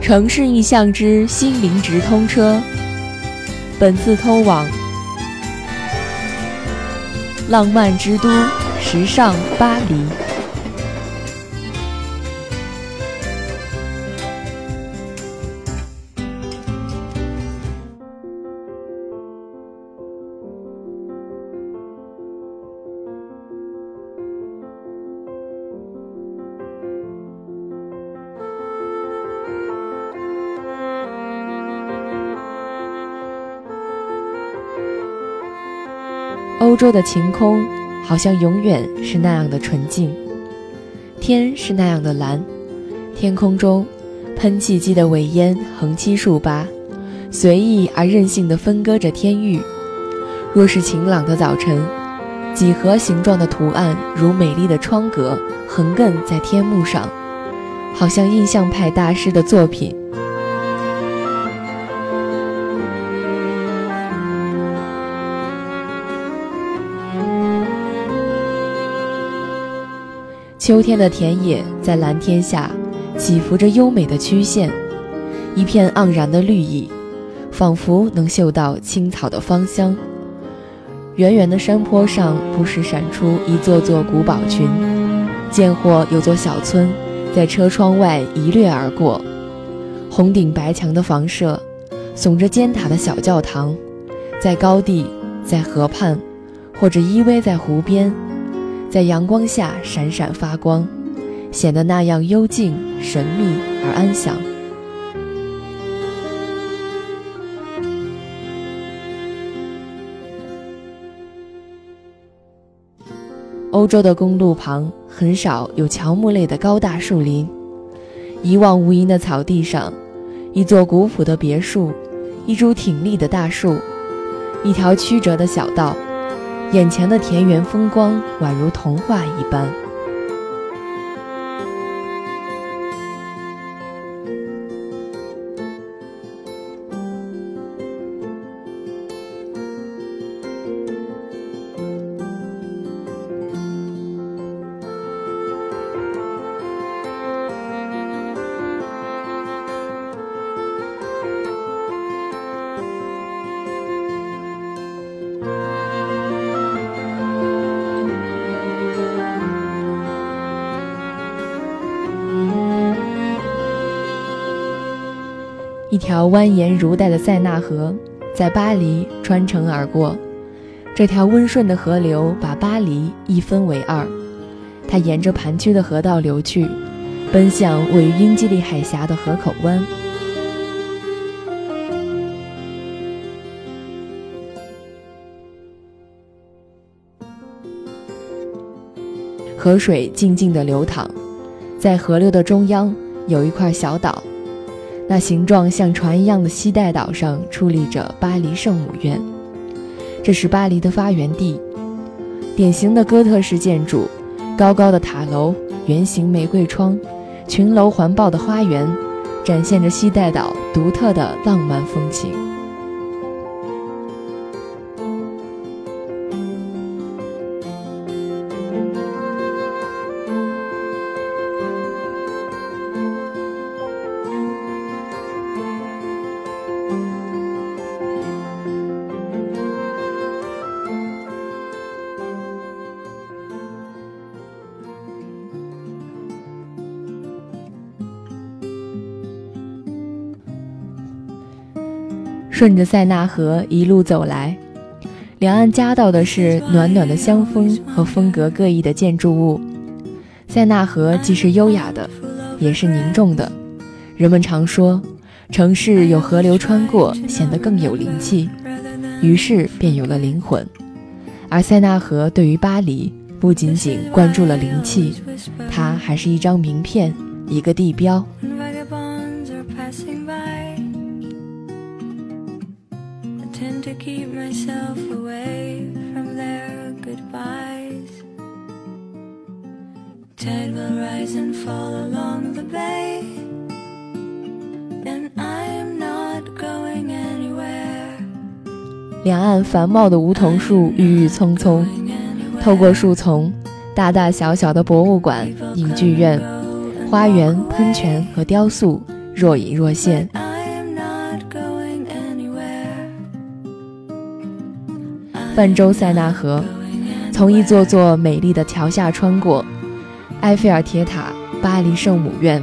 城市印象之心灵直通车，本次通往浪漫之都、时尚巴黎。欧洲的晴空好像永远是那样的纯净，天是那样的蓝，天空中喷气机的尾烟横七竖八，随意而任性地分割着天域。若是晴朗的早晨，几何形状的图案如美丽的窗格横亘在天幕上，好像印象派大师的作品。秋天的田野在蓝天下起伏着优美的曲线，一片盎然的绿意，仿佛能嗅到青草的芳香。远远的山坡上不时闪出一座座古堡群，见或有座小村在车窗外一掠而过。红顶白墙的房舍，耸着尖塔的小教堂，在高地，在河畔，或者依偎在湖边。在阳光下闪闪发光，显得那样幽静、神秘而安详。欧洲的公路旁很少有乔木类的高大树林，一望无垠的草地上，一座古朴的别墅，一株挺立的大树，一条曲折的小道。眼前的田园风光宛如童话一般。一条蜿蜒如带的塞纳河在巴黎穿城而过，这条温顺的河流把巴黎一分为二。它沿着盘曲的河道流去，奔向位于英吉利海峡的河口湾。河水静静地流淌，在河流的中央有一块小岛。那形状像船一样的西带岛上矗立着巴黎圣母院，这是巴黎的发源地，典型的哥特式建筑，高高的塔楼，圆形玫瑰窗，群楼环抱的花园，展现着西带岛独特的浪漫风情。顺着塞纳河一路走来，两岸夹道的是暖暖的香风和风格各异的建筑物。塞纳河既是优雅的，也是凝重的。人们常说，城市有河流穿过，显得更有灵气，于是便有了灵魂。而塞纳河对于巴黎，不仅仅关注了灵气，它还是一张名片，一个地标。两岸繁茂的梧桐树郁郁葱葱，透过树丛，大大小小的博物馆、影剧院、花园、喷泉和雕塑若隐若现。泛舟塞纳河，从一座座美丽的桥下穿过，埃菲尔铁塔、巴黎圣母院，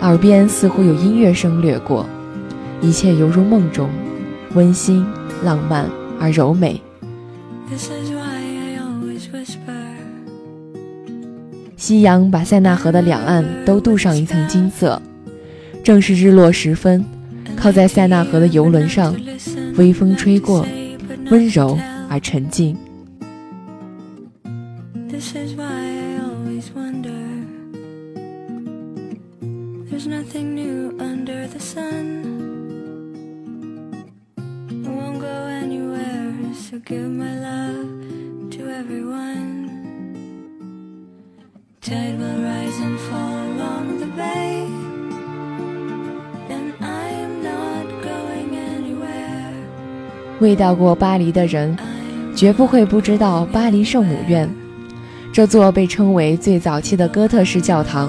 耳边似乎有音乐声掠过，一切犹如梦中，温馨、浪漫而柔美。夕阳把塞纳河的两岸都镀上一层金色，正是日落时分，靠在塞纳河的游轮上，微风吹过，温柔。而沉浸。味道过巴黎的人。绝不会不知道巴黎圣母院，这座被称为最早期的哥特式教堂，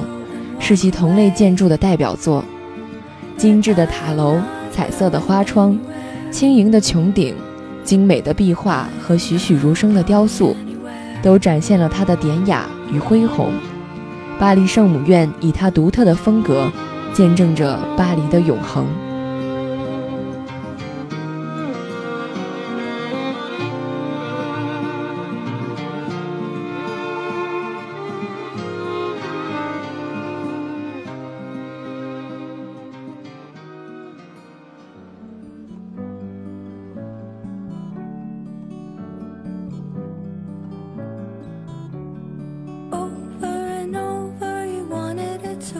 是其同类建筑的代表作。精致的塔楼、彩色的花窗、轻盈的穹顶、精美的壁画和栩栩如生的雕塑，都展现了它的典雅与恢宏。巴黎圣母院以它独特的风格，见证着巴黎的永恒。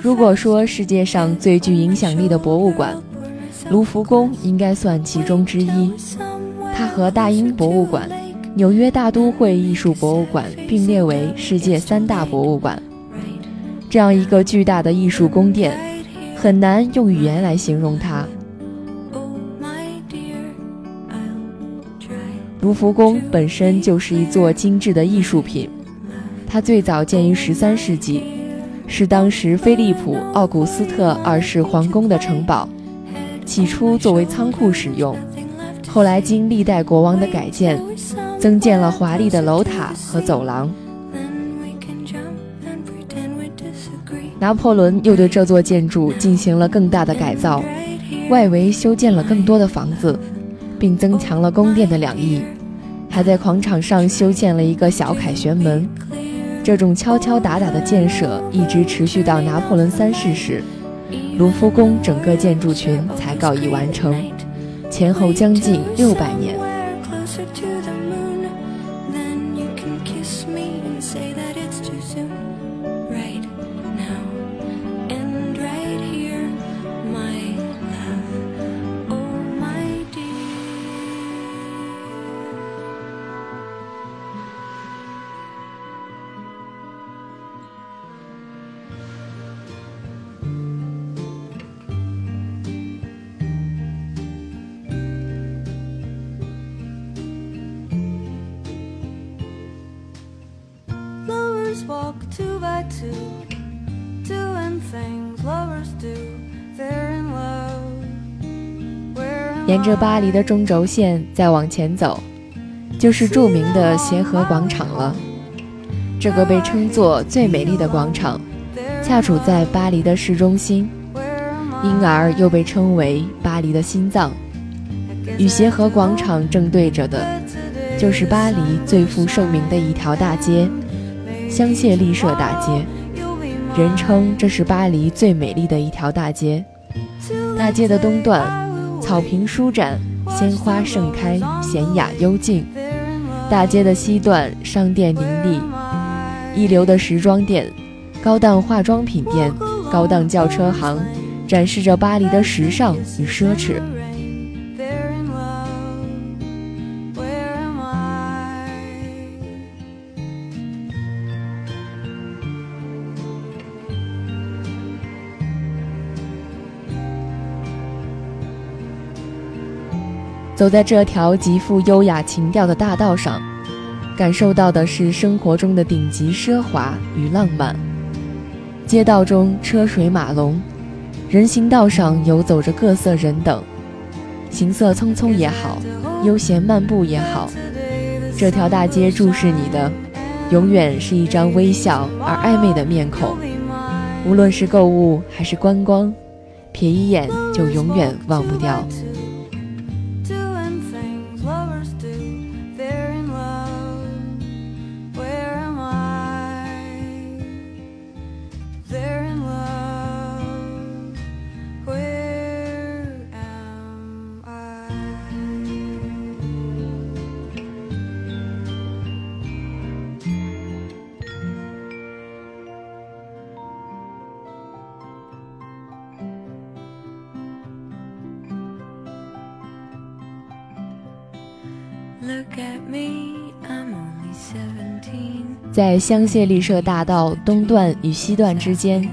如果说世界上最具影响力的博物馆，卢浮宫应该算其中之一。它和大英博物馆、纽约大都会艺术博物馆并列为世界三大博物馆。这样一个巨大的艺术宫殿，很难用语言来形容它。卢浮宫本身就是一座精致的艺术品，它最早建于十三世纪。是当时菲利普·奥古斯特二世皇宫的城堡，起初作为仓库使用，后来经历代国王的改建，增建了华丽的楼塔和走廊。拿破仑又对这座建筑进行了更大的改造，外围修建了更多的房子，并增强了宫殿的两翼，还在广场上修建了一个小凯旋门。这种敲敲打打的建设一直持续到拿破仑三世时，卢浮宫整个建筑群才告以完成，前后将近六百年。沿着巴黎的中轴线再往前走，就是著名的协和广场了。这个被称作最美丽的广场，恰处在巴黎的市中心，因而又被称为巴黎的心脏。与协和广场正对着的，就是巴黎最负盛名的一条大街。香榭丽舍大街，人称这是巴黎最美丽的一条大街。大街的东段，草坪舒展，鲜花盛开，闲雅幽静；大街的西段，商店林立，一流的时装店、高档化妆品店、高档轿车行，展示着巴黎的时尚与奢侈。走在这条极富优雅情调的大道上，感受到的是生活中的顶级奢华与浪漫。街道中车水马龙，人行道上游走着各色人等，行色匆匆也好，悠闲漫步也好，这条大街注视你的，永远是一张微笑而暧昧的面孔。无论是购物还是观光，瞥一眼就永远忘不掉。在香榭丽舍大道东段与西段之间，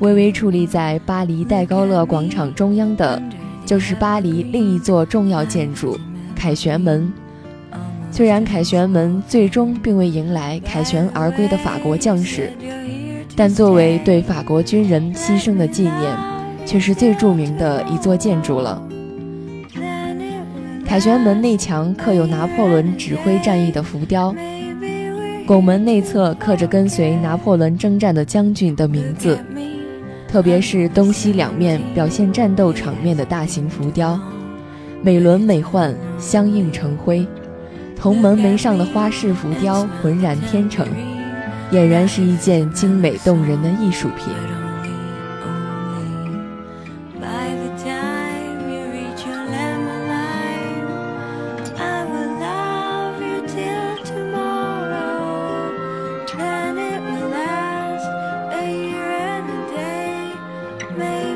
微微矗立在巴黎戴高乐广场中央的，就是巴黎另一座重要建筑——凯旋门。虽然凯旋门最终并未迎来凯旋而归的法国将士，但作为对法国军人牺牲的纪念，却是最著名的一座建筑了。凯旋门内墙刻有拿破仑指挥战役的浮雕，拱门内侧刻着跟随拿破仑征战的将军的名字，特别是东西两面表现战斗场面的大型浮雕，美轮美奂，相映成辉。同门楣上的花式浮雕浑然天成，俨然是一件精美动人的艺术品。made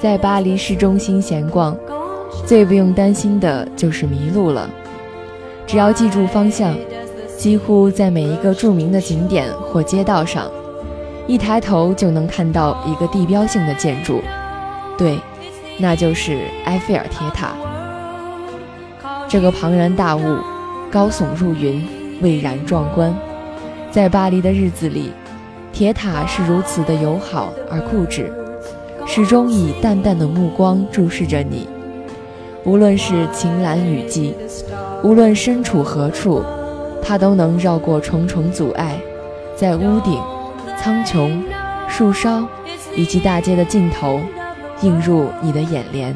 在巴黎市中心闲逛，最不用担心的就是迷路了。只要记住方向，几乎在每一个著名的景点或街道上，一抬头就能看到一个地标性的建筑。对，那就是埃菲尔铁塔。这个庞然大物，高耸入云，蔚然壮观。在巴黎的日子里，铁塔是如此的友好而固执。始终以淡淡的目光注视着你，无论是晴岚雨季，无论身处何处，它都能绕过重重阻碍，在屋顶、苍穹、树梢以及大街的尽头，映入你的眼帘。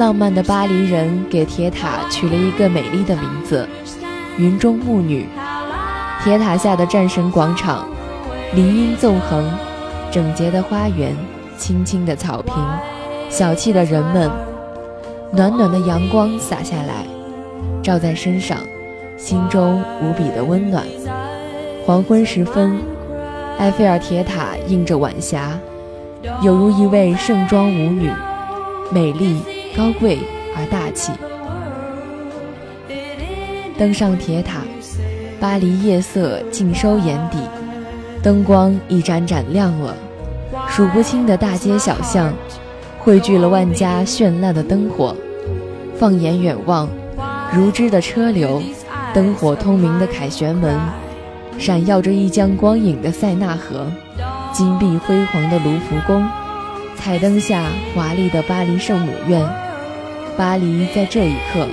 浪漫的巴黎人给铁塔取了一个美丽的名字——云中牧女。铁塔下的战神广场，林荫纵横，整洁的花园，青青的草坪，小气的人们，暖暖的阳光洒下来，照在身上，心中无比的温暖。黄昏时分，埃菲尔铁塔映着晚霞，有如一位盛装舞女，美丽。高贵而大气，登上铁塔，巴黎夜色尽收眼底，灯光一盏盏亮了，数不清的大街小巷，汇聚了万家绚烂的灯火。放眼远望，如织的车流，灯火通明的凯旋门，闪耀着一江光影的塞纳河，金碧辉煌的卢浮宫，彩灯下华丽的巴黎圣母院。巴黎在这一刻，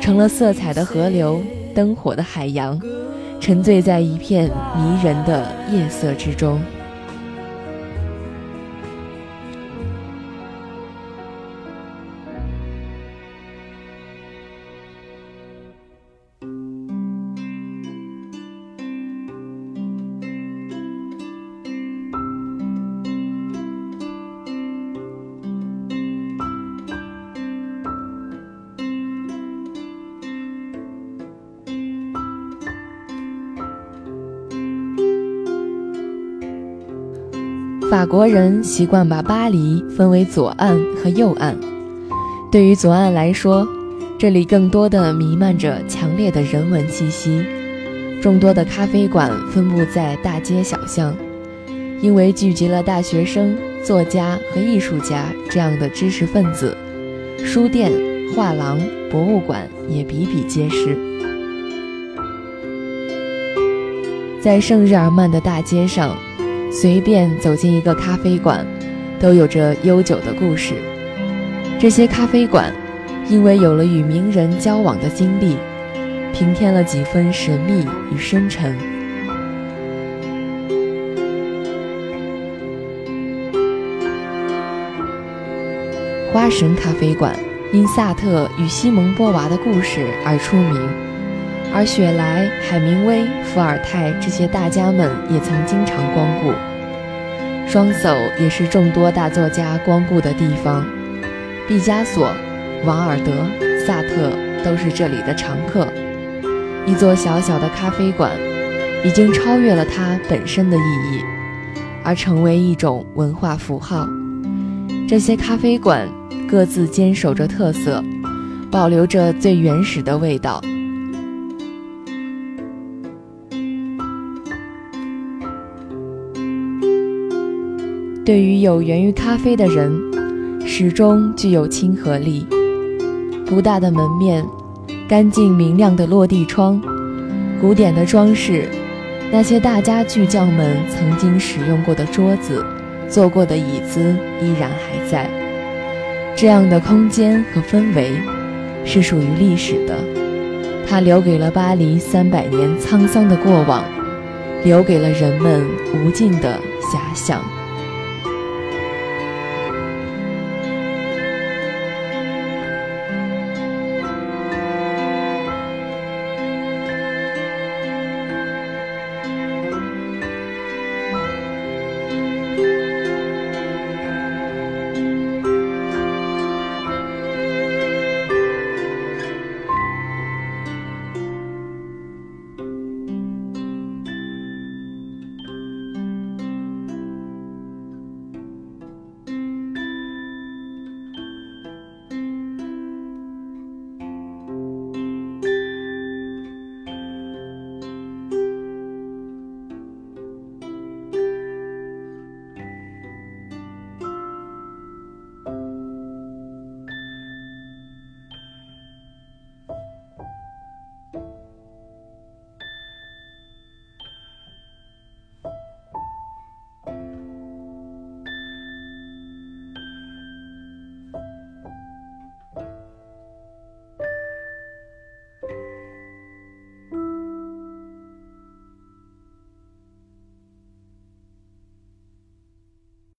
成了色彩的河流，灯火的海洋，沉醉在一片迷人的夜色之中。法国人习惯把巴黎分为左岸和右岸。对于左岸来说，这里更多的弥漫着强烈的人文气息，众多的咖啡馆分布在大街小巷，因为聚集了大学生、作家和艺术家这样的知识分子，书店、画廊、博物馆也比比皆是。在圣日耳曼的大街上。随便走进一个咖啡馆，都有着悠久的故事。这些咖啡馆，因为有了与名人交往的经历，平添了几分神秘与深沉。花神咖啡馆因萨特与西蒙波娃的故事而出名，而雪莱、海明威、伏尔泰这些大家们也曾经常光顾。双叟也是众多大作家光顾的地方，毕加索、王尔德、萨特都是这里的常客。一座小小的咖啡馆，已经超越了它本身的意义，而成为一种文化符号。这些咖啡馆各自坚守着特色，保留着最原始的味道。对于有源于咖啡的人，始终具有亲和力。不大的门面，干净明亮的落地窗，古典的装饰，那些大家巨匠们曾经使用过的桌子、坐过的椅子依然还在。这样的空间和氛围，是属于历史的。它留给了巴黎三百年沧桑的过往，留给了人们无尽的遐想。